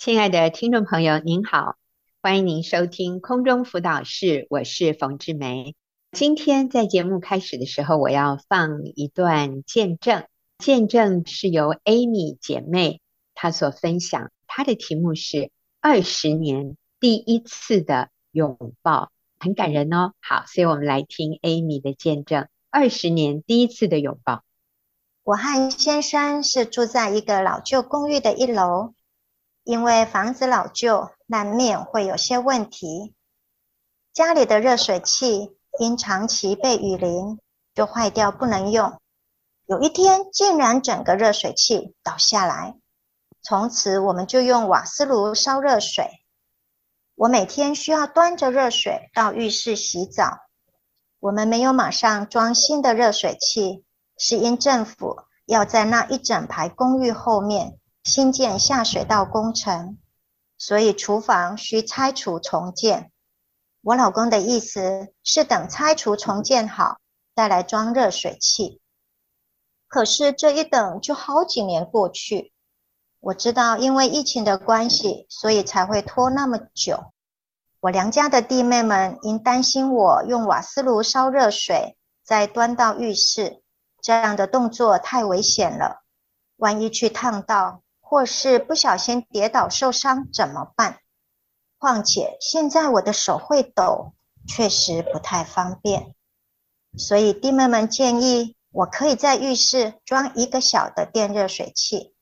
亲爱的听众朋友，您好，欢迎您收听空中辅导室，我是冯志梅。今天在节目开始的时候，我要放一段见证，见证是由 Amy 姐妹她所分享，她的题目是二十年第一次的拥抱，很感人哦。好，所以我们来听 Amy 的见证，二十年第一次的拥抱。我和先生是住在一个老旧公寓的一楼。因为房子老旧，难免会有些问题。家里的热水器因长期被雨淋，就坏掉不能用。有一天，竟然整个热水器倒下来。从此，我们就用瓦斯炉烧热水。我每天需要端着热水到浴室洗澡。我们没有马上装新的热水器，是因政府要在那一整排公寓后面。新建下水道工程，所以厨房需拆除重建。我老公的意思是等拆除重建好再来装热水器。可是这一等就好几年过去。我知道因为疫情的关系，所以才会拖那么久。我娘家的弟妹们因担心我用瓦斯炉烧热水再端到浴室，这样的动作太危险了，万一去烫到。或是不小心跌倒受伤怎么办？况且现在我的手会抖，确实不太方便。所以弟妹们建议我可以在浴室装一个小的电热水器。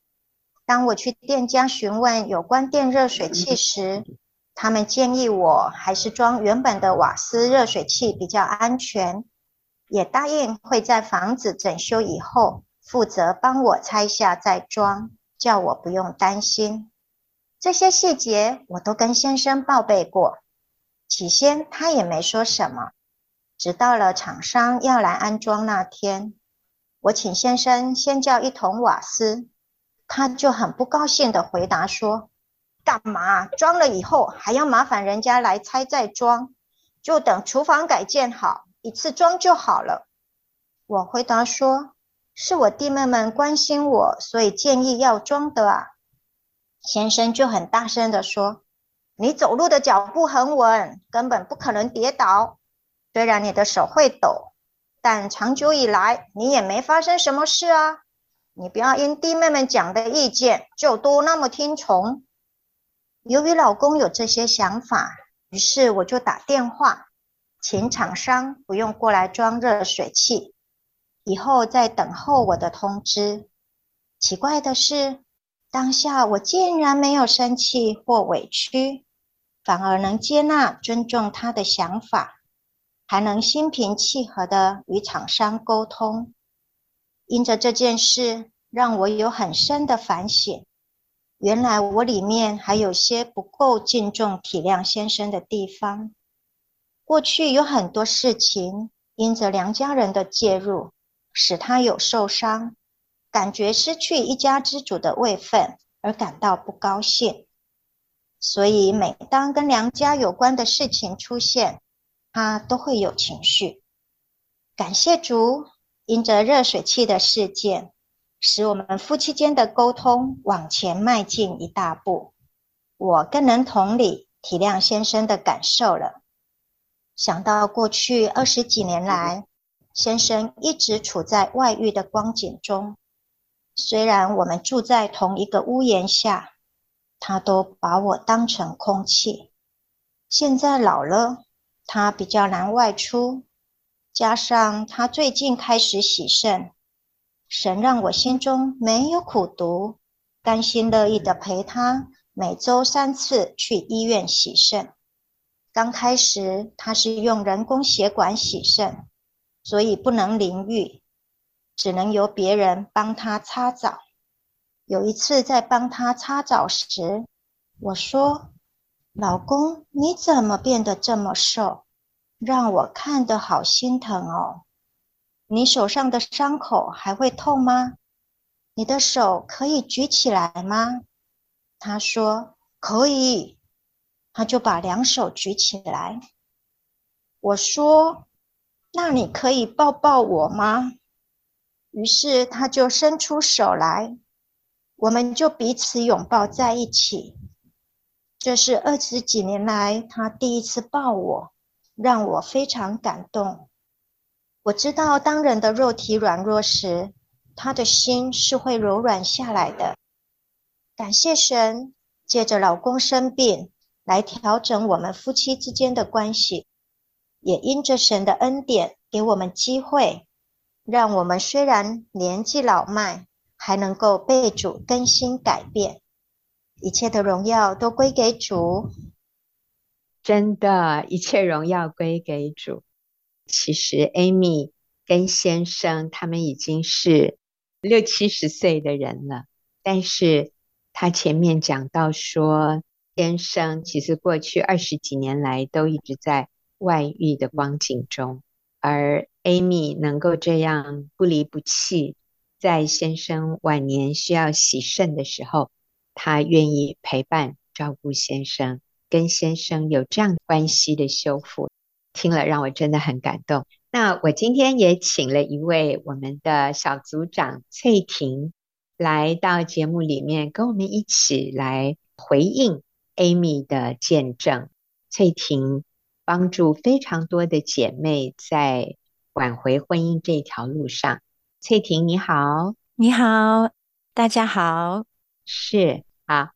当我去店家询问有关电热水器时，他们建议我还是装原本的瓦斯热水器比较安全，也答应会在房子整修以后负责帮我拆下再装。叫我不用担心，这些细节我都跟先生报备过。起先他也没说什么，直到了厂商要来安装那天，我请先生先叫一桶瓦斯，他就很不高兴地回答说：“干嘛装了以后还要麻烦人家来拆再装？就等厨房改建好，一次装就好了。”我回答说。是我弟妹们关心我，所以建议要装的啊。先生就很大声地说：“你走路的脚步很稳，根本不可能跌倒。虽然你的手会抖，但长久以来你也没发生什么事啊。你不要因弟妹们讲的意见就多那么听从。”由于老公有这些想法，于是我就打电话请厂商不用过来装热水器。以后再等候我的通知。奇怪的是，当下我竟然没有生气或委屈，反而能接纳、尊重他的想法，还能心平气和地与厂商沟通。因着这件事，让我有很深的反省。原来我里面还有些不够敬重、体谅先生的地方。过去有很多事情，因着梁家人的介入。使他有受伤，感觉失去一家之主的位分而感到不高兴，所以每当跟娘家有关的事情出现，他都会有情绪。感谢主，因着热水器的事件，使我们夫妻间的沟通往前迈进一大步，我更能同理体谅先生的感受了。想到过去二十几年来，先生一直处在外遇的光景中，虽然我们住在同一个屋檐下，他都把我当成空气。现在老了，他比较难外出，加上他最近开始洗肾，神让我心中没有苦毒，甘心乐意的陪他每周三次去医院洗肾。刚开始他是用人工血管洗肾。所以不能淋浴，只能由别人帮他擦澡。有一次在帮他擦澡时，我说：“老公，你怎么变得这么瘦？让我看得好心疼哦。你手上的伤口还会痛吗？你的手可以举起来吗？”他说：“可以。”他就把两手举起来。我说。那你可以抱抱我吗？于是他就伸出手来，我们就彼此拥抱在一起，这是二十几年来他第一次抱我，让我非常感动。我知道，当人的肉体软弱时，他的心是会柔软下来的。感谢神，借着老公生病来调整我们夫妻之间的关系，也因着神的恩典，给我们机会，让我们虽然年纪老迈，还能够被主更新改变。一切的荣耀都归给主，真的，一切荣耀归给主。其实，Amy 跟先生他们已经是六七十岁的人了，但是他前面讲到说，先生其实过去二十几年来都一直在外遇的光景中，而 Amy 能够这样不离不弃，在先生晚年需要洗肾的时候。他愿意陪伴照顾先生，跟先生有这样关系的修复，听了让我真的很感动。那我今天也请了一位我们的小组长翠婷来到节目里面，跟我们一起来回应 Amy 的见证。翠婷帮助非常多的姐妹在挽回婚姻这条路上。翠婷你好，你好，大家好，是。啊，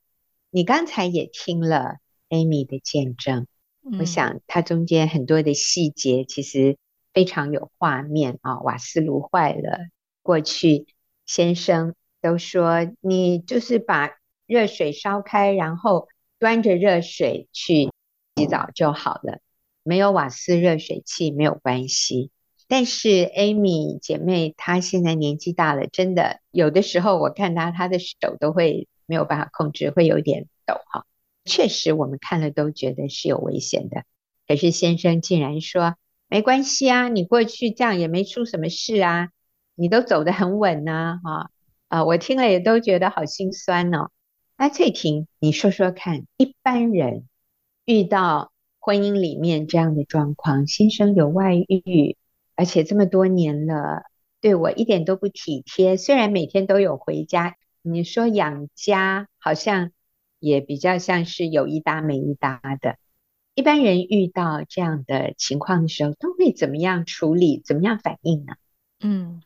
你刚才也听了 Amy 的见证，嗯、我想她中间很多的细节其实非常有画面啊。瓦斯炉坏了，过去先生都说你就是把热水烧开，然后端着热水去洗澡就好了，没有瓦斯热水器没有关系。但是 Amy 姐妹她现在年纪大了，真的有的时候我看她，她的手都会。没有办法控制，会有点抖哈。确实，我们看了都觉得是有危险的。可是先生竟然说没关系啊，你过去这样也没出什么事啊，你都走得很稳呢，哈啊！我听了也都觉得好心酸哦。那翠婷，你说说看，一般人遇到婚姻里面这样的状况，先生有外遇，而且这么多年了，对我一点都不体贴，虽然每天都有回家。你说养家好像也比较像是有一搭没一搭的。一般人遇到这样的情况的时候，都会怎么样处理？怎么样反应呢？嗯，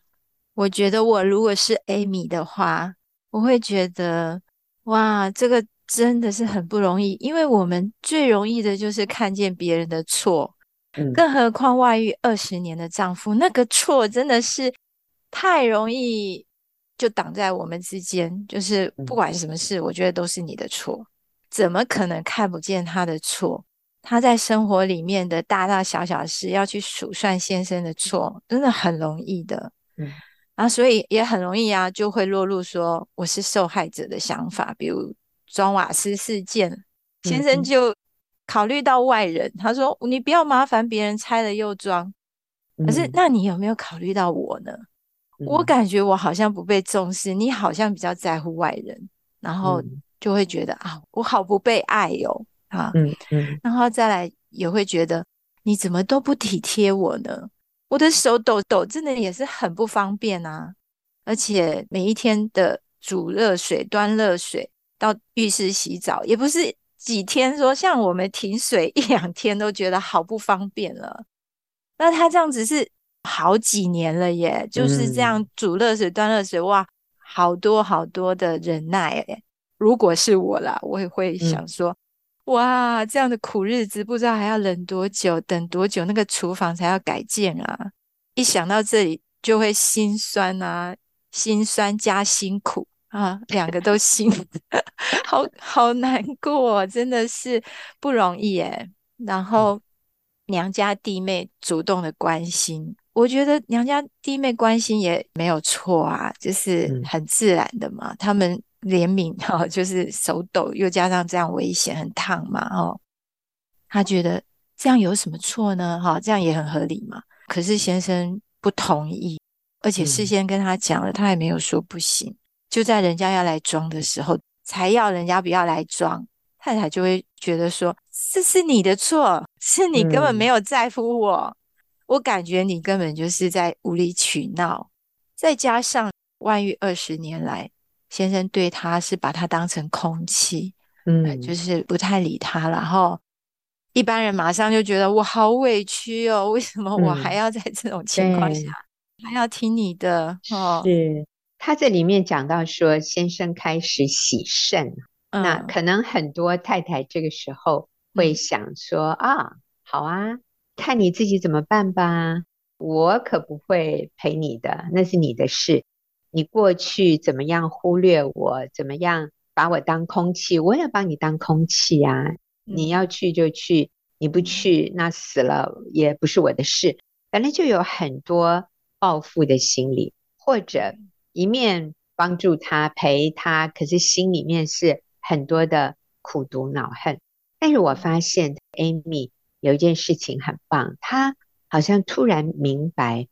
我觉得我如果是 Amy 的话，我会觉得哇，这个真的是很不容易，因为我们最容易的就是看见别人的错，嗯，更何况外遇二十年的丈夫，那个错真的是太容易。就挡在我们之间，就是不管什么事，我觉得都是你的错。怎么可能看不见他的错？他在生活里面的大大小小事，要去数算先生的错，真的很容易的。嗯，啊，所以也很容易啊，就会落入说我是受害者的想法。比如装瓦斯事件，先生就考虑到外人，他说你不要麻烦别人拆了又装。可是那你有没有考虑到我呢？我感觉我好像不被重视，你好像比较在乎外人，然后就会觉得啊，我好不被爱哟啊，嗯嗯，然后再来也会觉得你怎么都不体贴我呢？我的手抖抖，真的也是很不方便啊，而且每一天的煮热水、端热水到浴室洗澡，也不是几天说，像我们停水一两天都觉得好不方便了，那他这样子是。好几年了耶，就是这样煮热水、端热水，哇，好多好多的忍耐耶。如果是我啦，我也会想说，哇，这样的苦日子不知道还要忍多久，等多久那个厨房才要改建啊？一想到这里就会心酸啊，心酸加辛苦啊，两个都行，好好难过，真的是不容易耶。然后娘家弟妹主动的关心。我觉得娘家弟妹关心也没有错啊，就是很自然的嘛。嗯、他们怜悯 哈、哦，就是手抖，又加上这样危险很烫嘛，哦，他觉得这样有什么错呢？哈、哦，这样也很合理嘛。可是先生不同意，而且事先跟他讲了，嗯、他也没有说不行。就在人家要来装的时候，才要人家不要来装，太太就会觉得说，这是你的错，是你根本没有在乎我。嗯我感觉你根本就是在无理取闹，再加上外遇二十年来，先生对他是把他当成空气，嗯，就是不太理他，然后一般人马上就觉得我好委屈哦，为什么我还要在这种情况下、嗯、还要听你的？哦，是他这里面讲到说，先生开始洗肾，嗯、那可能很多太太这个时候会想说、嗯、啊，好啊，看你自己怎么办吧，我可不会陪你的，那是你的事，你过去怎么样忽略我，怎么样？把我当空气，我也把你当空气啊！你要去就去，你不去那死了也不是我的事。本来就有很多报复的心理，或者一面帮助他陪他，可是心里面是很多的苦毒恼恨。但是我发现 Amy 有一件事情很棒，她好像突然明白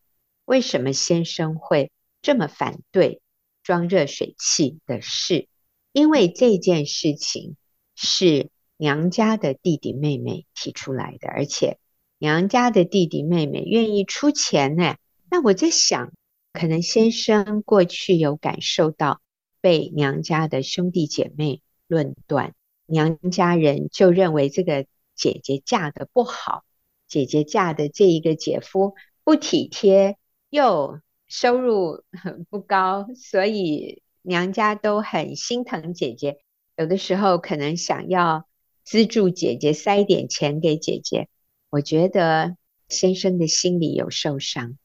为什么先生会这么反对装热水器的事。因为这件事情是娘家的弟弟妹妹提出来的，而且娘家的弟弟妹妹愿意出钱呢。那我在想，可能先生过去有感受到被娘家的兄弟姐妹论断，娘家人就认为这个姐姐嫁得不好，姐姐嫁的这一个姐夫不体贴，又收入很不高，所以。娘家都很心疼姐姐，有的时候可能想要资助姐姐，塞点钱给姐姐。我觉得先生的心里有受伤，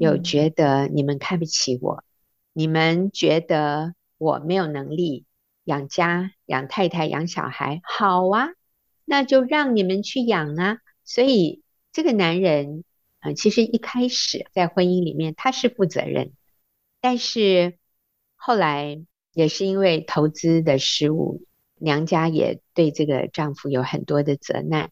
有觉得你们看不起我，你们觉得我没有能力养家、养太太、养小孩。好啊，那就让你们去养啊。所以这个男人，呃，其实一开始在婚姻里面他是负责任，但是。后来也是因为投资的失误，娘家也对这个丈夫有很多的责难，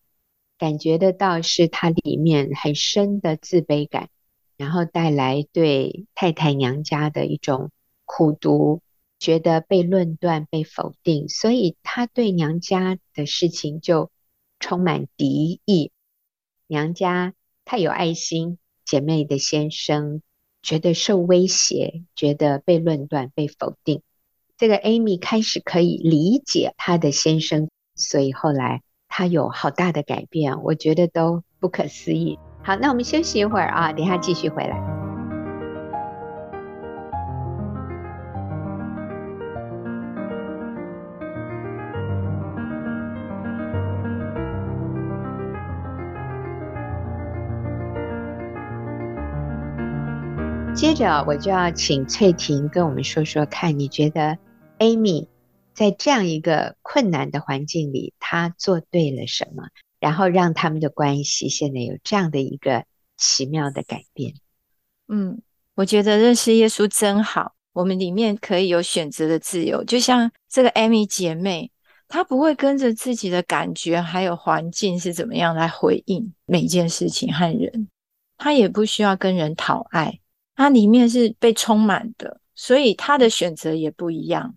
感觉得到是他里面很深的自卑感，然后带来对太太娘家的一种苦读，觉得被论断、被否定，所以他对娘家的事情就充满敌意。娘家太有爱心，姐妹的先生。觉得受威胁，觉得被论断、被否定。这个 Amy 开始可以理解她的先生，所以后来她有好大的改变，我觉得都不可思议。好，那我们休息一会儿啊，等一下继续回来。接着我就要请翠婷跟我们说说看，你觉得 Amy 在这样一个困难的环境里，她做对了什么，然后让他们的关系现在有这样的一个奇妙的改变？嗯，我觉得认识耶稣真好，我们里面可以有选择的自由，就像这个 Amy 姐妹，她不会跟着自己的感觉还有环境是怎么样来回应每件事情和人，她也不需要跟人讨爱。她里面是被充满的，所以他的选择也不一样。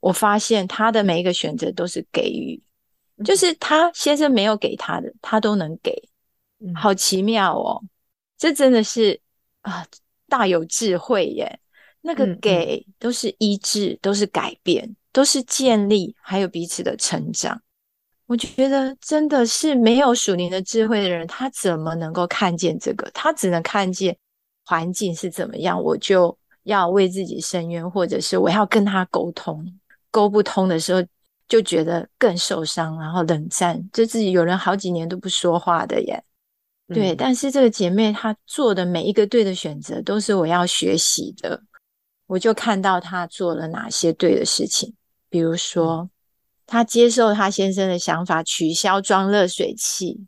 我发现他的每一个选择都是给予，就是他先生没有给他的，他都能给，好奇妙哦！这真的是啊，大有智慧耶。那个给都是医治，都是改变，都是建立，还有彼此的成长。我觉得真的是没有属灵的智慧的人，他怎么能够看见这个？他只能看见。环境是怎么样，我就要为自己伸冤，或者是我要跟他沟通，沟不通的时候就觉得更受伤，然后冷战，就自己有人好几年都不说话的耶。嗯、对，但是这个姐妹她做的每一个对的选择，都是我要学习的。我就看到她做了哪些对的事情，比如说，她接受她先生的想法，取消装热水器。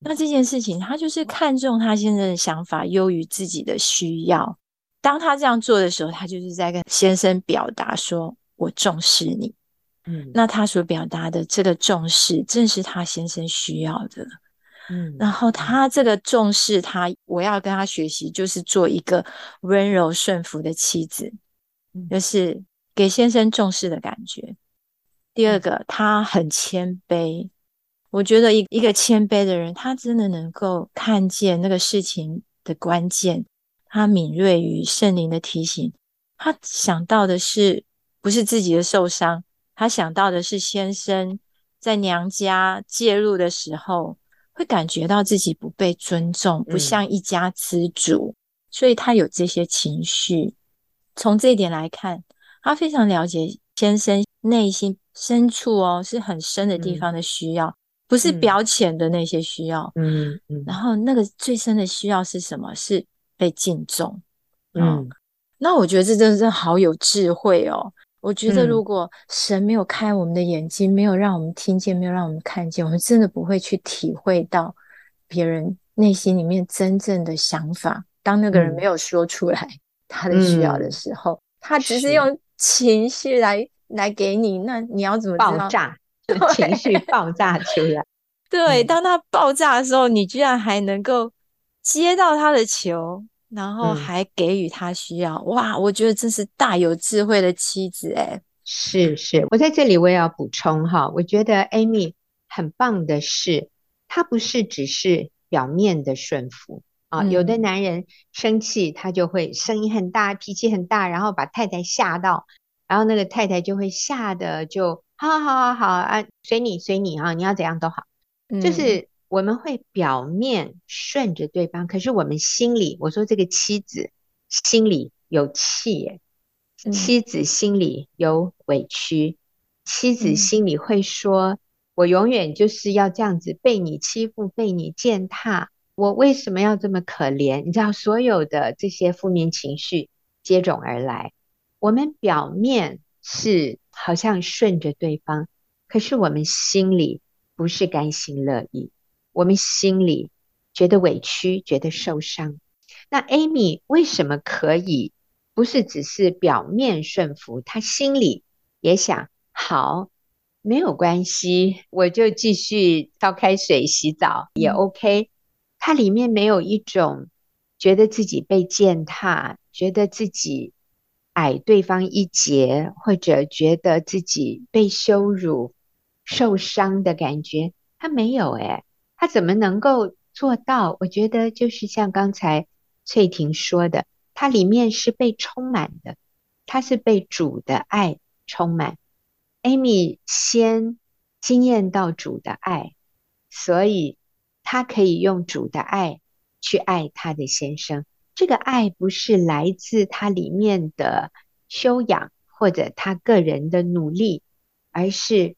那这件事情，她就是看重她先生的想法优于自己的需要。当她这样做的时候，她就是在跟先生表达说：“我重视你。”嗯，那他所表达的这个重视，正是他先生需要的。嗯，然后他这个重视他，我要跟他学习，就是做一个温柔顺服的妻子，就是给先生重视的感觉。第二个，他很谦卑。我觉得一一个谦卑的人，他真的能够看见那个事情的关键，他敏锐于圣灵的提醒，他想到的是不是自己的受伤，他想到的是先生在娘家介入的时候，会感觉到自己不被尊重，不像一家之主，嗯、所以他有这些情绪。从这一点来看，他非常了解先生内心深处哦，是很深的地方的需要，嗯、不是表浅的那些需要。嗯嗯。嗯，然后那个最深的需要是什么？是被敬重。嗯。嗯，那我觉得这真的是好有智慧哦。我觉得，如果神没有开我们的眼睛，嗯、没有让我们听见，没有让我们看见，我们真的不会去体会到别人内心里面真正的想法。当那个人没有说出来他的需要的时候，嗯、他只是用情绪来是来给你，那你要怎么？爆炸，情绪爆炸出来。对，当他爆炸的时候，你居然还能够接到他的球。然后还给予他需要，嗯、哇！我觉得这是大有智慧的妻子哎。是是，我在这里我也要补充哈，我觉得 Amy 很棒的是，她不是只是表面的顺服啊。嗯、有的男人生气，他就会声音很大，脾气很大，然后把太太吓到，然后那个太太就会吓得就好好好好好啊，随你随你啊，你要怎样都好，嗯、就是。我们会表面顺着对方，可是我们心里，我说这个妻子心里有气耶，妻子心里有委屈，妻子心里会说：“我永远就是要这样子被你欺负，被你践踏，我为什么要这么可怜？”你知道，所有的这些负面情绪接踵而来。我们表面是好像顺着对方，可是我们心里不是甘心乐意。我们心里觉得委屈，觉得受伤。那 Amy 为什么可以不是只是表面顺服？她心里也想好，没有关系，我就继续烧开水洗澡也 OK。她里面没有一种觉得自己被践踏，觉得自己矮对方一截，或者觉得自己被羞辱、受伤的感觉，她没有诶。他怎么能够做到？我觉得就是像刚才翠婷说的，他里面是被充满的，他是被主的爱充满。Amy 先经验到主的爱，所以他可以用主的爱去爱他的先生。这个爱不是来自他里面的修养或者他个人的努力，而是。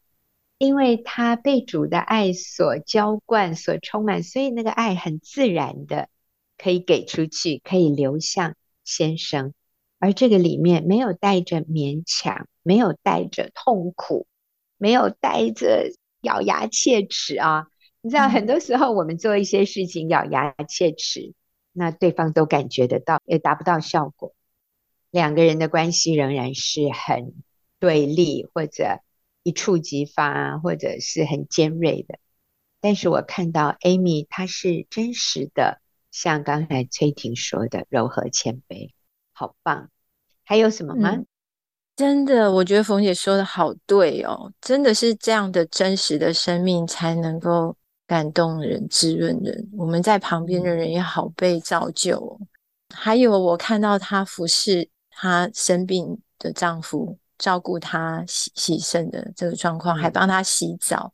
因为他被主的爱所浇灌、所充满，所以那个爱很自然的可以给出去，可以流向先生。而这个里面没有带着勉强，没有带着痛苦，没有带着咬牙切齿啊！你知道，很多时候我们做一些事情咬牙切齿，那对方都感觉得到，也达不到效果，两个人的关系仍然是很对立或者。一触即发，或者是很尖锐的，但是我看到 Amy，她是真实的，像刚才崔婷说的，柔和谦卑，好棒。还有什么吗？嗯，真的，我觉得冯姐说的好对哦，真的是这样的真实的生命才能够感动人、滋润人。我们在旁边的人也好被造就哦。还有，我看到她服侍她生病的丈夫。照顾他洗洗肾的这个状况，还帮他洗澡。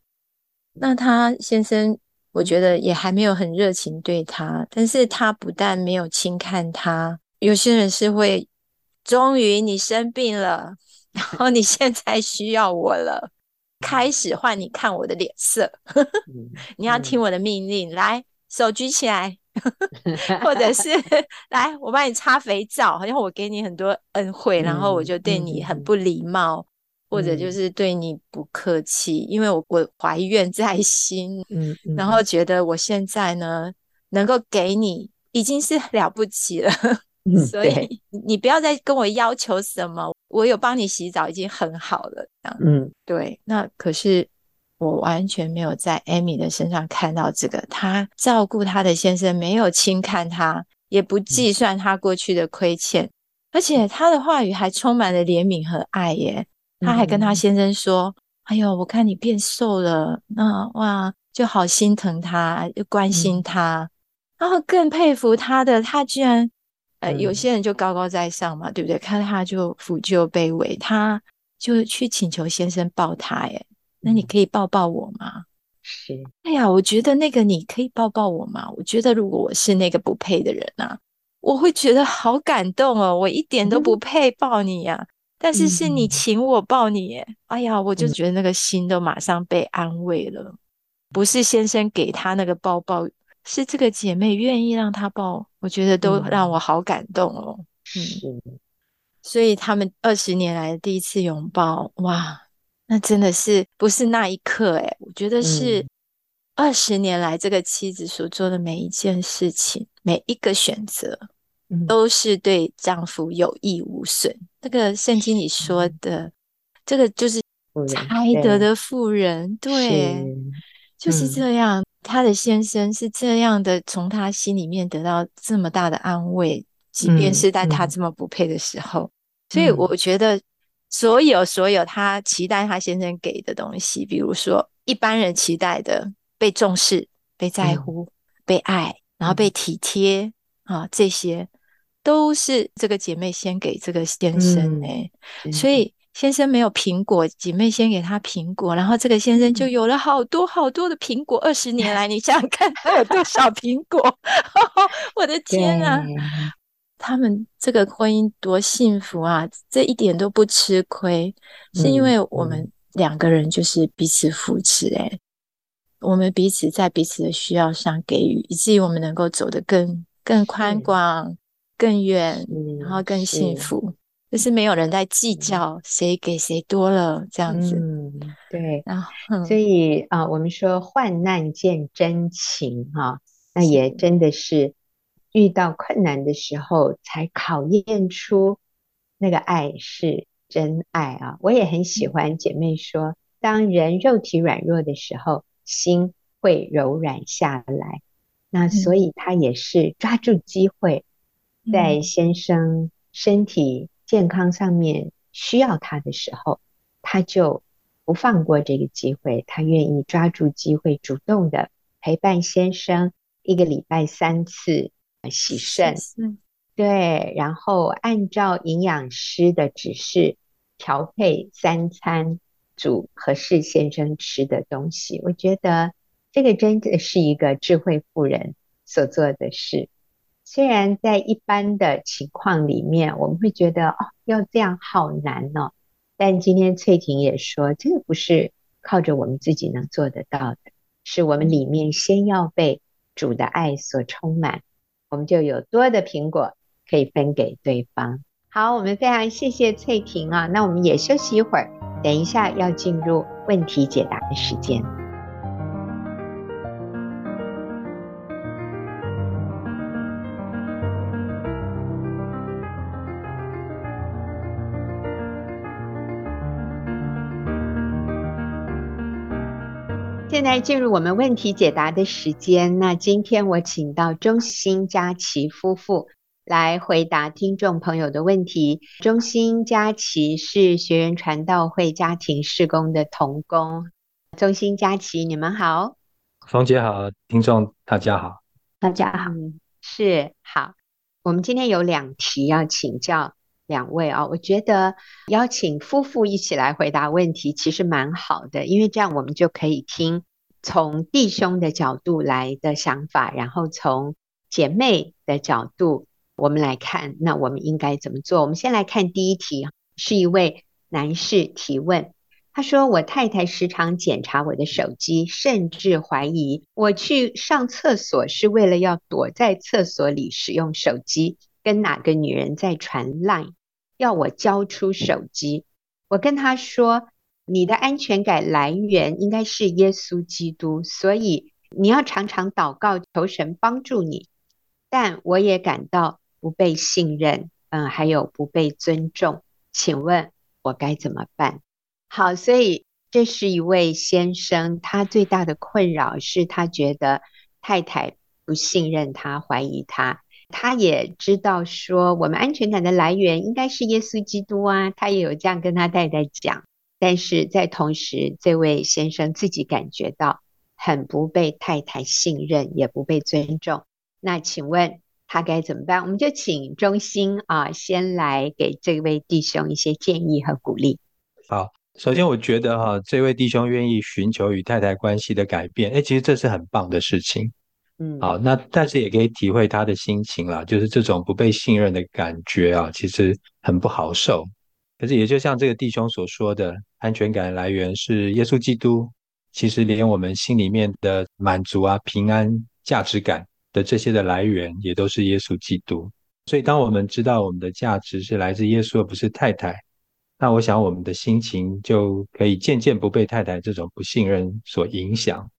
那他先生，我觉得也还没有很热情对他，但是他不但没有轻看他，有些人是会，终于你生病了，然后你现在需要我了，开始换你看我的脸色，你要听我的命令，来，手举起来。或者是 来，我帮你擦肥皂，好像我给你很多恩惠，嗯、然后我就对你很不礼貌，嗯、或者就是对你不客气，嗯、因为我我怀怨在心，然后。觉得我现在呢能够给你已经是了不起了，嗯、所以你不要再跟我要求什么，我有帮你洗澡已经很好了，这样，嗯，对，那可是。我完全没有在 Amy 的身上看到这个，她照顾她的先生，没有轻看他，也不计算他过去的亏欠，而且她的话语还充满了怜悯和爱耶。她还跟她先生说：“哎呦，我看你变瘦了，那哇，就好心疼他，又关心他，然后更佩服他的，他居然，呃，有些人就高高在上嘛，对不对？看他就俯就卑微，他就去请求先生抱他。哎，那你可以抱抱我吗？是。哎呀，我觉得那个你可以抱抱我吗？我觉得如果我是那个不配的人啊，我会觉得好感动哦。我一点都不配抱你呀，啊，但是是你请我抱你耶。哎呀，我就觉得那个心都马上被安慰了。不是先生给他那个抱抱，是这个姐妹愿意让他抱，我觉得都让我好感动哦。嗯，所以他们二十年来的第一次拥抱，哇，那真的是不是那一刻哎，我觉得是二十年来这个妻子所做的每一件事情，每一个选择，都是对丈夫有益无损。那个圣经里说的，这个就是才德的妇人，对。就是这样，他的先生是这样的，从他心里面得到这么大的安慰，即便是在他这么不配的时候。所以我觉得，所有所有他期待他先生给的东西，比如说一般人期待的被重视、被在乎、被爱，然后被体贴啊，这些都是这个姐妹先给这个先生哎，所以。先生没有苹果，姐妹先给他苹果，然后这个先生就有了好多好多的苹果。二十年来，你想想看，他有多少苹果？我的天啊！他们这个婚姻多幸福啊！这一点都不吃亏，是因为我们两个人就是彼此扶持。诶，我们彼此在彼此的需要上给予，以至于我们能够走得更更宽广、更远，然后更幸福。就是没有人在计较谁给谁多了这样子，嗯，对。然后，所以啊，我们说患难见真情哈，那也真的是遇到困难的时候才考验出那个爱是真爱啊。我也很喜欢姐妹说，当人肉体软弱的时候，心会柔软下来。那所以她也是抓住机会，在先生身体。健康上面需要他的时候，他就不放过这个机会，他愿意抓住机会，主动的陪伴先生一个礼拜三次洗肾，对，然后按照营养师的指示调配三餐，煮合适先生吃的东西。我觉得这个真的是一个智慧妇人所做的事。虽然在一般的情况里面，我们会觉得哦，要这样好难哦。但今天翠婷也说，这个不是靠着我们自己能做得到的，是我们里面先要被主的爱所充满，我们就有多的苹果可以分给对方。好，我们非常谢谢翠婷啊，那我们也休息一会儿，等一下要进入问题解答的时间。现在进入我们问题解答的时间。那今天我请到中兴佳琪夫妇来回答听众朋友的问题。中兴佳琪是学员传道会家庭事工的童工。中兴佳琪，你们好，冯姐好，听众大家好，大家好，是好。我们今天有两题要请教两位啊，我觉得邀请夫妇一起来回答问题其实蛮好的，因为这样我们就可以听。从弟兄的角度来的想法，然后从姐妹的角度，我们来看，那我们应该怎么做？我们先来看第一题，是一位男士提问，他说：“我太太时常检查我的手机，甚至怀疑我去上厕所是为了要躲在厕所里使用手机，跟哪个女人在传 LINE，要我交出手机。”我跟他说。你的安全感来源应该是耶稣基督，所以你要常常祷告，求神帮助你。但我也感到不被信任，嗯，还有不被尊重，请问我该怎么办？好，所以这是一位先生，他最大的困扰是他觉得太太不信任他，怀疑他。他也知道说，我们安全感的来源应该是耶稣基督啊，他也有这样跟他太太讲。但是在同时，这位先生自己感觉到很不被太太信任，也不被尊重。那请问他该怎么办？我们就请中心啊，先来给这位弟兄一些建议和鼓励。好，首先我觉得哈，这位弟兄愿意寻求与太太关系的改变，哎，其实这是很棒的事情。嗯，好，那但是也可以体会他的心情啦，就是这种不被信任的感觉啊，其实很不好受。可是也就像这个弟兄所说的，安全感来源是耶稣基督。其实连我们心里面的满足啊、平安、价值感的这些的来源，也都是耶稣基督。所以当我们知道我们的价值是来自耶稣，而不是太太，那我想我们的心情就可以渐渐不被太太这种不信任所影响。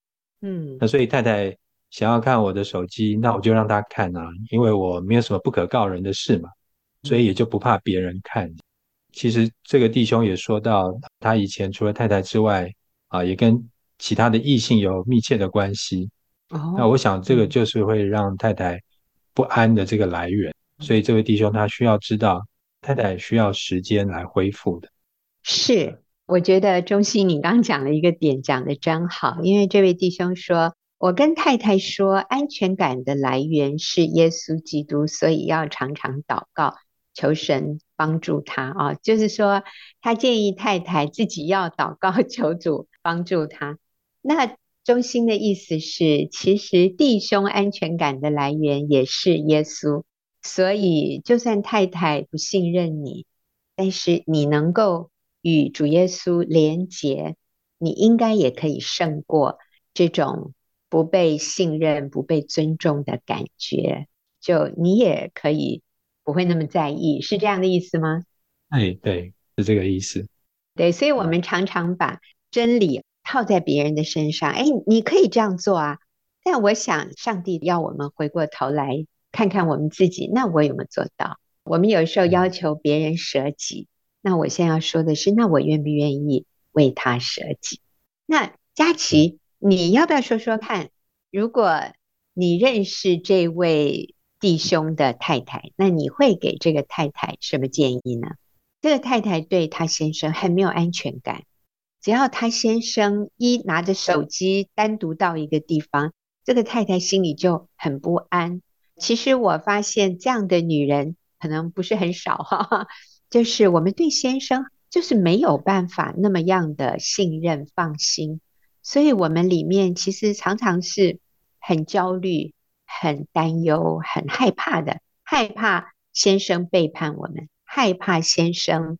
嗯，那所以太太。想要看我的手机，那我就让她看啊，因为我没有什么不可告人的事嘛，所以也就不怕别人看。其实这个弟兄也说到，他以前除了太太之外，啊，也跟其他的异性有密切的关系。哦，那我想这个就是会让太太不安的这个来源。所以这位弟兄他需要知道，太太需要时间来恢复的。是，我觉得中兴你刚讲了一个点，讲得真好，因为这位弟兄说。我跟太太说，安全感的来源是耶稣基督，所以要常常祷告，求神帮助他啊。就是说，他建议太太自己要祷告，求主帮助他。那中心的意思是，其实弟兄安全感的来源也是耶稣，所以就算太太不信任你，但是你能够与主耶稣连结，你应该也可以胜过这种。不被信任、不被尊重的感觉，就你也可以不会那么在意，是这样的意思吗？哎，对，是这个意思。对，所以我们常常把真理套在别人的身上。哎，你可以这样做啊，但我想上帝要我们回过头来看看我们自己，那我有没有做到？我们有时候要求别人舍己，那我现在要说的是，那我愿不愿意为他舍己？那佳琪。你要不要说说看？如果你认识这位弟兄的太太，那你会给这个太太什么建议呢？这个太太对她先生很没有安全感，只要她先生一拿着手机单独到一个地方，这个太太心里就很不安。其实我发现这样的女人可能不是很少哈，就是我们对先生就是没有办法那么样的信任放心。所以，我们里面其实常常是很焦虑、很担忧、很害怕的，害怕先生背叛我们，害怕先生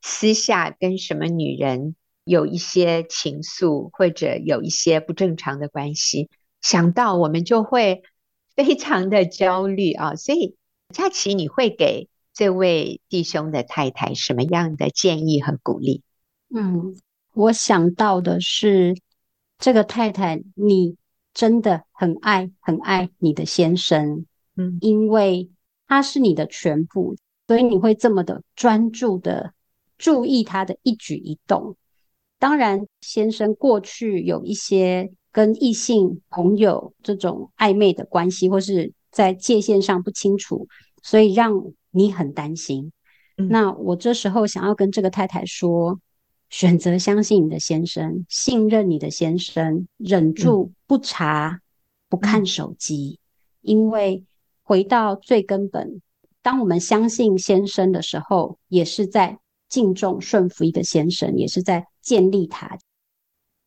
私下跟什么女人有一些情愫，或者有一些不正常的关系，想到我们就会 非常的焦虑啊。所以，佳琪，你会给这位弟兄的太太什么样的建议和鼓励？嗯，我想到的是。这个太太，你真的很爱很爱你的先生，嗯，因为他是你的全部，所以你会这么的专注的注意他的一举一动。当然，先生过去有一些跟异性朋友这种暧昧的关系，或是在界限上不清楚，所以让你很担心。嗯，那我这时候想要跟这个太太说。选择相信你的先生，信任你的先生，忍住不查、嗯、不看手机，因为回到最根本，当我们相信先生的时候，也是在敬重顺服一个先生，也是在建立他。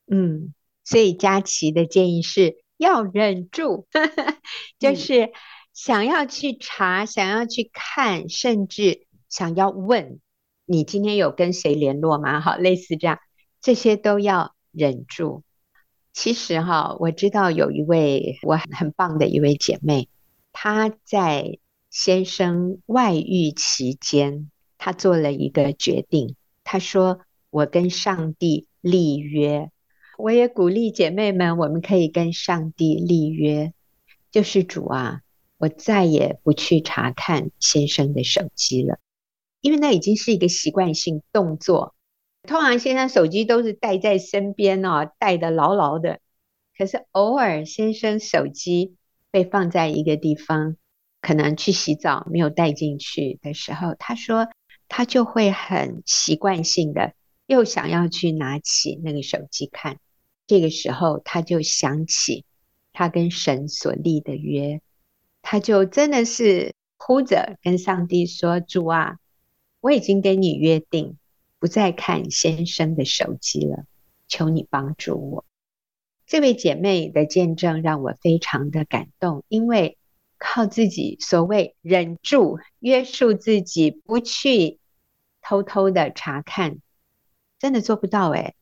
嗯，所以佳琪的建议是要忍住，就是想要去查，嗯、想要去看，甚至想要问。你今天有跟谁联络吗？好，类似这样，这些都要忍住。其实哈，我知道有一位我很棒的一位姐妹，她在先生外遇期间，她做了一个决定。她说：“我跟上帝立约。”我也鼓励姐妹们，我们可以跟上帝立约，就是主啊，我再也不去查看先生的手机了。因为那已经是一个习惯性动作，通常先生手机都是带在身边哦，带得牢牢的。可是偶尔先生手机被放在一个地方，可能去洗澡没有带进去的时候，他说他就会很习惯性的又想要去拿起那个手机看。这个时候他就想起他跟神所立的约，他就真的是哭着跟上帝说：“主啊。”我已经跟你约定，不再看先生的手机了，求你帮助我。”这位姐妹的见证让我非常的感动，因为靠自己所谓忍住、约束自己，不去偷偷的查看，真的做不到诶，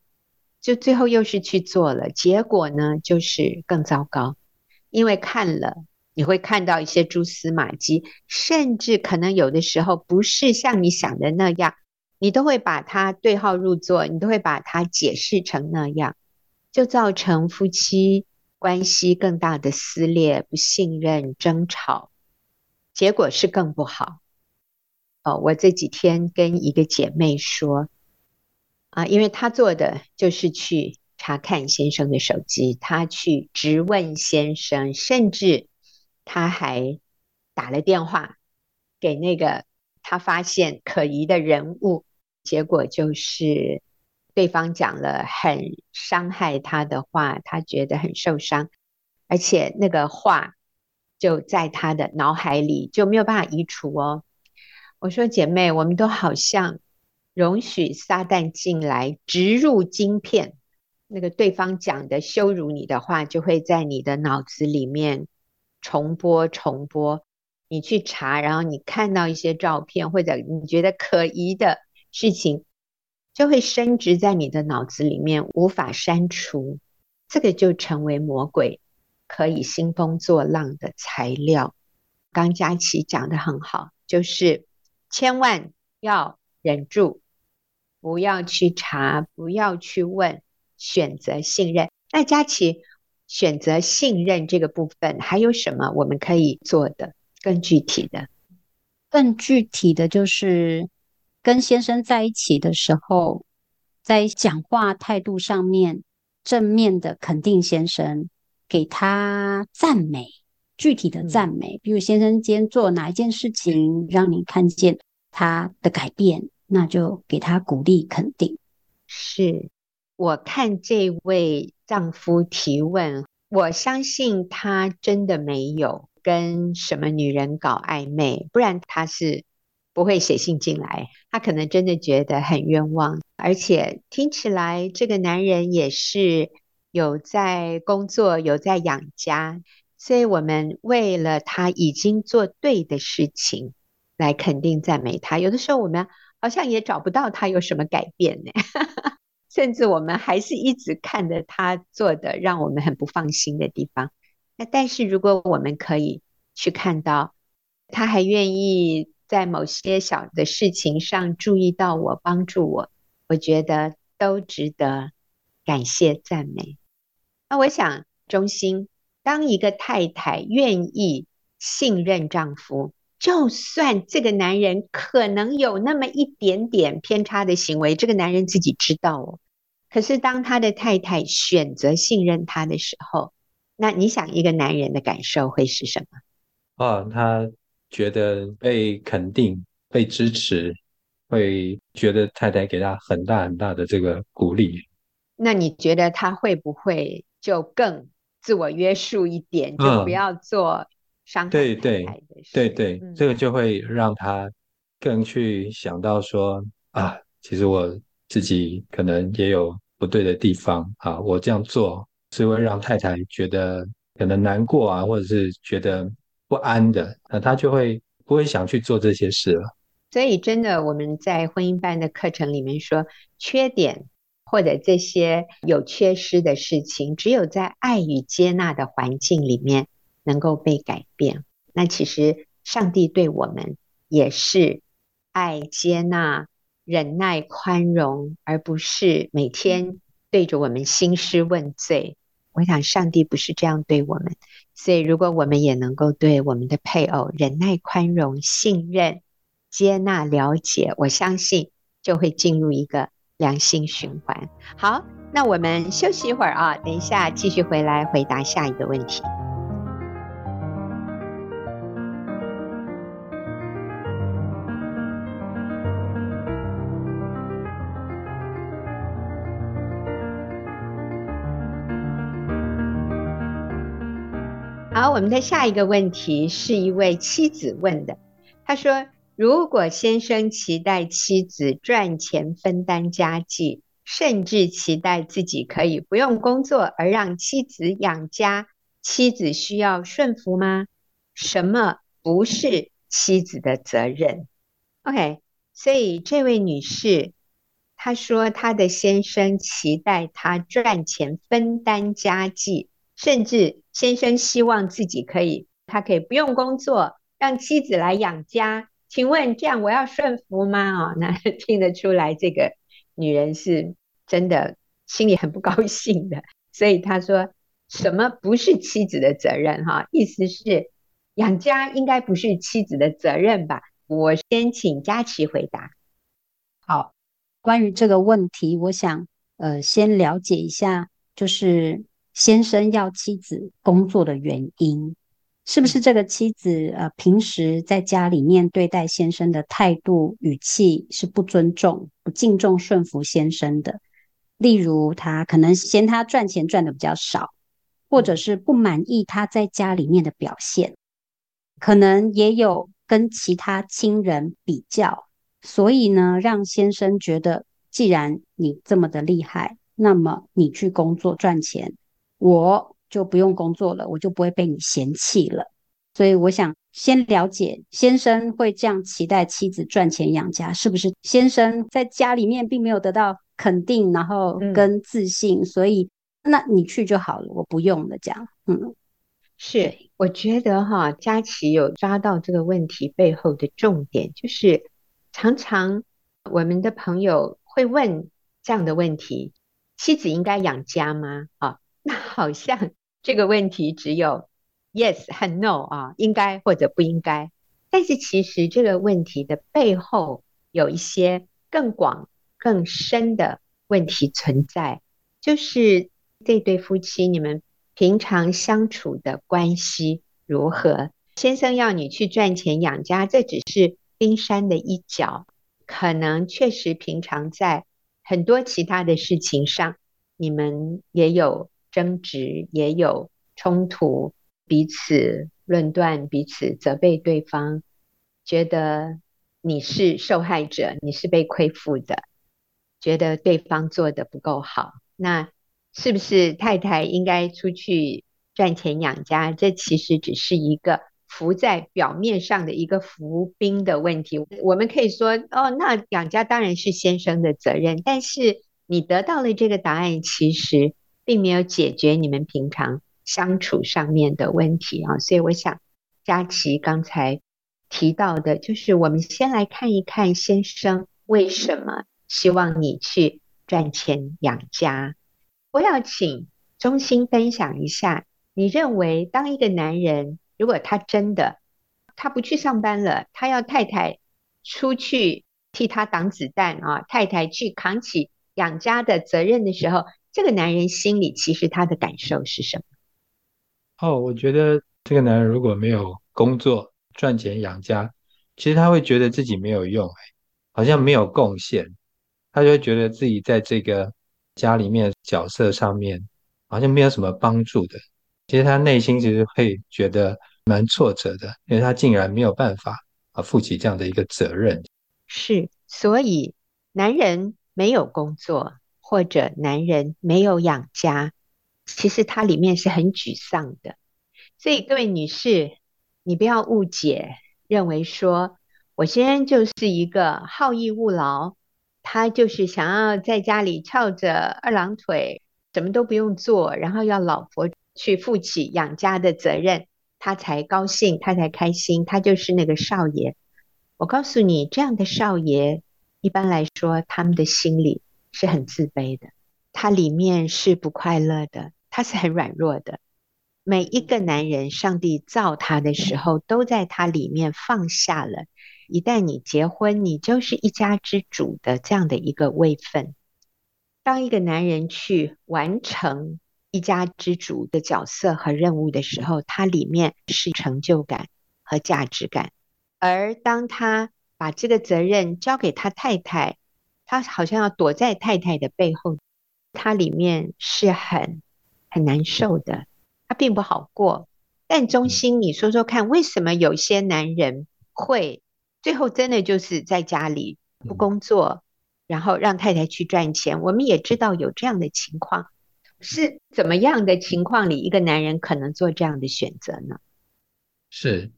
就最后又是去做了，结果呢就是更糟糕，因为看了你会看到一些蛛丝马迹，甚至可能有的时候不是像你想的那样，你都会把它对号入座，你都会把它解释成那样。就造成夫妻关系更大的撕裂、不信任、争吵，结果是更不好。哦，我这几天跟一个姐妹说，啊，因为她做的就是去查看先生的手机，她去质问先生，甚至他还打了电话给那个他发现可疑的人物，结果就是。对方讲了很伤害他的话，他觉得很受伤，而且那个话就在他的脑海里就没有办法移除哦。我说姐妹，我们都好像容许撒旦进来植入晶片，那个对方讲的羞辱你的话就会在你的脑子里面重播重播。你去查，然后你看到一些照片或者你觉得可疑的事情。就会升值在你的脑子里面，无法删除，这个就成为魔鬼可以兴风作浪的材料。刚佳琪讲得很好，就是千万要忍住，不要去查，不要去问，选择信任。那佳琪选择信任这个部分，还有什么我们可以做的更具体的？更具体的就是。跟先生在一起的时候，在讲话态度上面，正面的肯定先生，给他赞美，具体的赞美，比如先生今天做哪一件事情让你看见他的改变，那就给他鼓励肯定。是，我看这位丈夫提问，我相信他真的没有跟什么女人搞暧昧，不然他是。不会写信进来，他可能真的觉得很冤枉，而且听起来这个男人也是有在工作，有在养家，所以我们为了他已经做对的事情来肯定赞美他。有的时候我们好像也找不到他有什么改变呢，甚至我们还是一直看着他做的让我们很不放心的地方。那但是如果我们可以去看到，他还愿意。在某些小的事情上注意到我，帮助我，我觉得都值得感谢赞美。那我想，衷心，当一个太太愿意信任丈夫，就算这个男人可能有那么一点点偏差的行为，这个男人自己知道哦。可是当他的太太选择信任他的时候，那你想，一个男人的感受会是什么？哦，他。觉得被肯定、被支持，会觉得太太给他很大很大的这个鼓励。那你觉得他会不会就更自我约束一点，就不要做伤害太太的事？对对对，对，这个就会让他更去想到说啊，其实我自己可能也有不对的地方啊，我这样做是会让太太觉得可能难过啊，或者是觉得。不安的，那他就会不会想去做这些事了。所以，真的，我们在婚姻班的课程里面说，缺点或者这些有缺失的事情，只有在爱与接纳的环境里面能够被改变。那其实上帝对我们也是爱、接纳、忍耐、宽容，而不是每天对着我们兴师问罪。我想，上帝不是这样对我们。所以，如果我们也能够对我们的配偶忍耐、宽容、信任、接纳、了解，我相信就会进入一个良性循环。好，那我们休息一会儿啊，等一下继续回来回答下一个问题。我们的下一个问题是一位妻子问的。她说：“如果先生期待妻子赚钱分担家计，甚至期待自己可以不用工作而让妻子养家，妻子需要顺服吗？什么不是妻子的责任？OK，所以这位女士她说，她的先生期待她赚钱分担家计，甚至先生希望自己可以，他可以不用工作，让妻子来养家。请问这样我要顺服吗？哦，那 听得出来这个。女人是真的心里很不高兴的，所以她说什么不是妻子的责任？哈，意思是养家应该不是妻子的责任吧？我先请佳琪回答。好，关于这个问题，我想呃先了解一下，就是先生要妻子工作的原因。是不是这个妻子呃，平时在家里面对待先生的态度语气是不尊重、不敬重、顺服先生的？例如，他可能嫌他赚钱赚的比较少，或者是不满意他在家里面的表现，可能也有跟其他亲人比较，所以呢，让先生觉得，既然你这么的厉害，那么你去工作赚钱，我。就不用工作了，我就不会被你嫌弃了。所以我想先了解先生会这样期待妻子赚钱养家，是不是先生在家里面并没有得到肯定，然后跟自信，嗯、所以那你去就好了，我不用了这样。嗯，是，我觉得哈，佳琪有抓到这个问题背后的重点，就是常常我们的朋友会问这样的问题：妻子应该养家吗？啊，那好像。这个问题只有 yes 和 no 啊，应该或者不应该。但是其实这个问题的背后有一些更广、更深的问题存在，就是这对夫妻你们平常相处的关系如何？先生要你去赚钱养家，这只是冰山的一角，可能确实平常在很多其他的事情上，你们也有。争执也有冲突，彼此论断，彼此责备对方，觉得你是受害者，你是被亏负的，觉得对方做得不够好。那是不是太太应该出去赚钱养家？这其实只是一个浮在表面上的一个浮冰的问题。我们可以说，哦，那养家当然是先生的责任，但是你得到了这个答案，其实。并没有解决你们平常相处上面的问题啊，所以我想佳琪刚才提到的，就是我们先来看一看先生为什么希望你去赚钱养家。我要请中心分享一下，你认为当一个男人如果他真的他不去上班了，他要太太出去替他挡子弹啊，太太去扛起养家的责任的时候。这个男人心里其实他的感受是什么？哦，我觉得这个男人如果没有工作赚钱养家，其实他会觉得自己没有用，好像没有贡献，他就会觉得自己在这个家里面角色上面好像没有什么帮助的。其实他内心其实会觉得蛮挫折的，因为他竟然没有办法啊负起这样的一个责任。是，所以男人没有工作。或者男人没有养家，其实他里面是很沮丧的。所以各位女士，你不要误解，认为说我先生就是一个好逸恶劳，他就是想要在家里翘着二郎腿，什么都不用做，然后要老婆去负起养家的责任，他才高兴，他才开心，他就是那个少爷。我告诉你，这样的少爷，一般来说，他们的心里。是很自卑的，他里面是不快乐的，他是很软弱的。每一个男人，上帝造他的时候，都在他里面放下了。一旦你结婚，你就是一家之主的这样的一个位分。当一个男人去完成一家之主的角色和任务的时候，他里面是成就感和价值感。而当他把这个责任交给他太太，他好像要躲在太太的背后，他里面是很很难受的，他并不好过。但中心，你说说看，为什么有些男人会最后真的就是在家里不工作，然后让太太去赚钱。我们也知道有这样的情况，是怎么样的情况里，一个男人可能做这样的选择呢？是，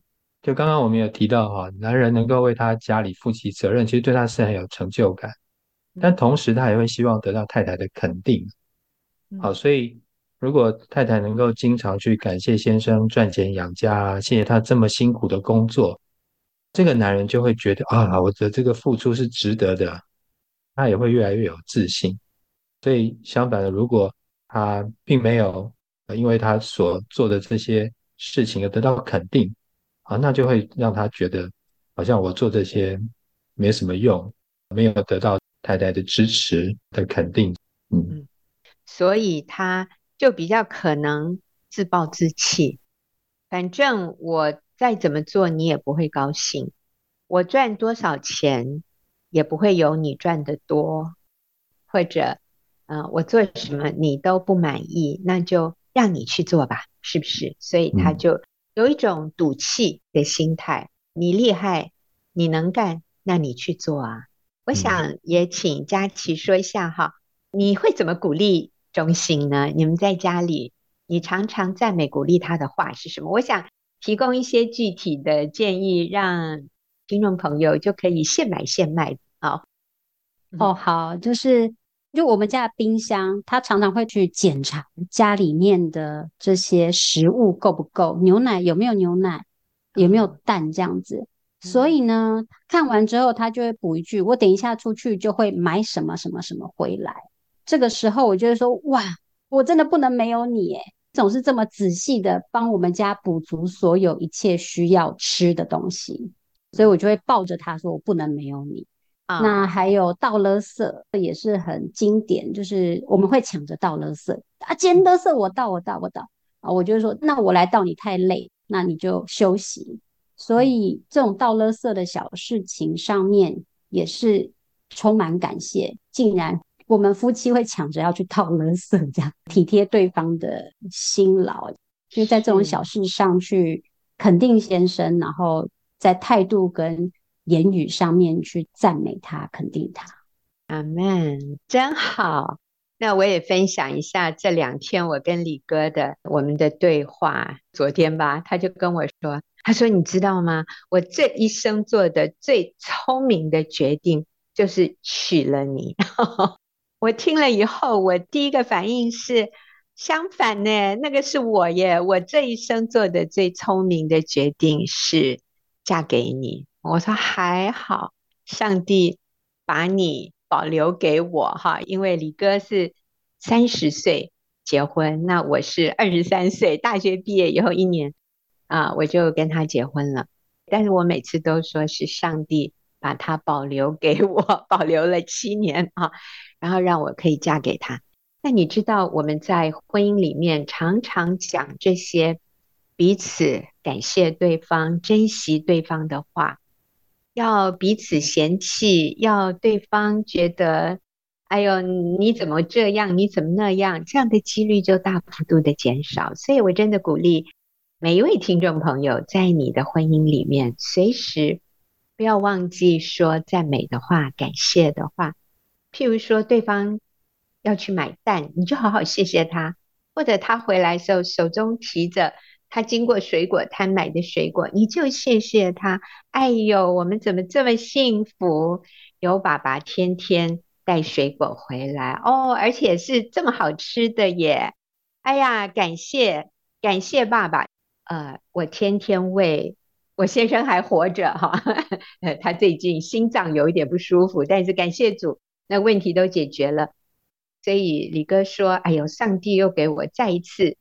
就刚刚我们有提到哈，男人能够为他家里负起责任，其实对他是很有成就感，但同时他也会希望得到太太的肯定。好，所以如果太太能够经常去感谢先生赚钱养家，谢谢他这么辛苦的工作，这个男人就会觉得啊，我的这个付出是值得的，他也会越来越有自信。所以相反的，如果他并没有因为他所做的这些事情而得到肯定，啊，那就会让他觉得好像我做这些没什么用，没有得到太太的支持的肯定，嗯。所以他就比较可能自暴自弃，反正我再怎么做你也不会高兴，我赚多少钱也不会有你赚的多，或者，嗯、呃，我做什么你都不满意，那就让你去做吧，是不是？所以他就有一种赌气的心态，你厉害，你能干，那你去做啊。我想也请佳琪说一下哈，你会怎么鼓励？中心呢？你们在家里，你常常赞美鼓励他的话是什么？我想提供一些具体的建议，让听众朋友就可以现买现卖啊。哦，好，就是就我们家的冰箱，他常常会去检查家里面的这些食物够不够，牛奶有没有牛奶，有没有蛋这样子。所以呢，看完之后他就会补一句：“我等一下出去就会买什么什么什么回来。”这个时候，我就会说：“哇，我真的不能没有你！诶，总是这么仔细的帮我们家补足所有一切需要吃的东西。”所以，我就会抱着他说：“我不能没有你。”啊，那还有倒垃圾也是很经典，就是我们会抢着倒垃圾啊，捡垃圾我倒，我倒，我倒啊，我就说：“那我来倒，你太累，那你就休息。”所以，这种倒垃圾的小事情上面也是充满感谢，竟然。我们夫妻会抢着要去倒垃圾，这样体贴对方的辛劳，就在这种小事上去肯定先生，然后在态度跟言语上面去赞美他、肯定他。阿门，真好。那我也分享一下这两天我跟李哥的我们的对话。昨天吧，他就跟我说：“他说你知道吗？我这一生做的最聪明的决定就是娶了你。”我听了以后，我第一个反应是相反呢，那个是我耶。我这一生做的最聪明的决定是嫁给你。我说还好，上帝把你保留给我哈，因为李哥是三十岁结婚，那我是二十三岁，大学毕业以后一年啊，我就跟他结婚了。但是我每次都说是上帝把他保留给我，保留了七年啊。然后让我可以嫁给他。那你知道我们在婚姻里面常常讲这些彼此感谢对方、珍惜对方的话，要彼此嫌弃，要对方觉得哎呦你怎么这样，你怎么那样，这样的几率就大幅度的减少。所以我真的鼓励每一位听众朋友，在你的婚姻里面，随时不要忘记说赞美的话、感谢的话。譬如说，对方要去买蛋，你就好好谢谢他；或者他回来的时候手中提着他经过水果摊买的水果，你就谢谢他。哎呦，我们怎么这么幸福，有爸爸天天带水果回来哦，而且是这么好吃的耶！哎呀，感谢感谢爸爸。呃，我天天喂我先生还活着哈，他最近心脏有一点不舒服，但是感谢主。那问题都解决了，所以李哥说：“哎呦，上帝又给我再一次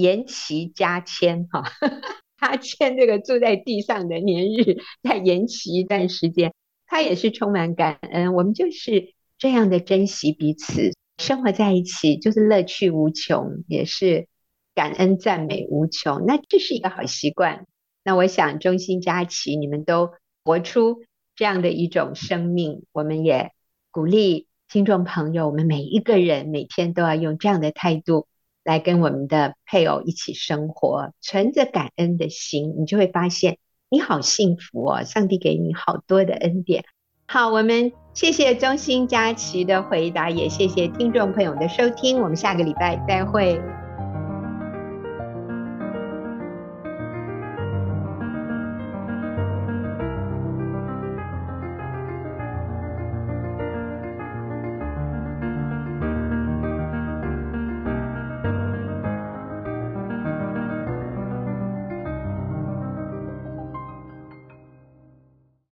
延期加签哈，他签这个住在地上的年日再延期一段时间，他也是充满感恩。我们就是这样的珍惜彼此，生活在一起就是乐趣无穷，也是感恩赞美无穷。那这是一个好习惯。那我想中心佳琪，你们都活出这样的一种生命，我们也。”鼓励听众朋友，我们每一个人每天都要用这样的态度来跟我们的配偶一起生活，存着感恩的心，你就会发现你好幸福哦，上帝给你好多的恩典。好，我们谢谢中心佳琪的回答，也谢谢听众朋友的收听，我们下个礼拜再会。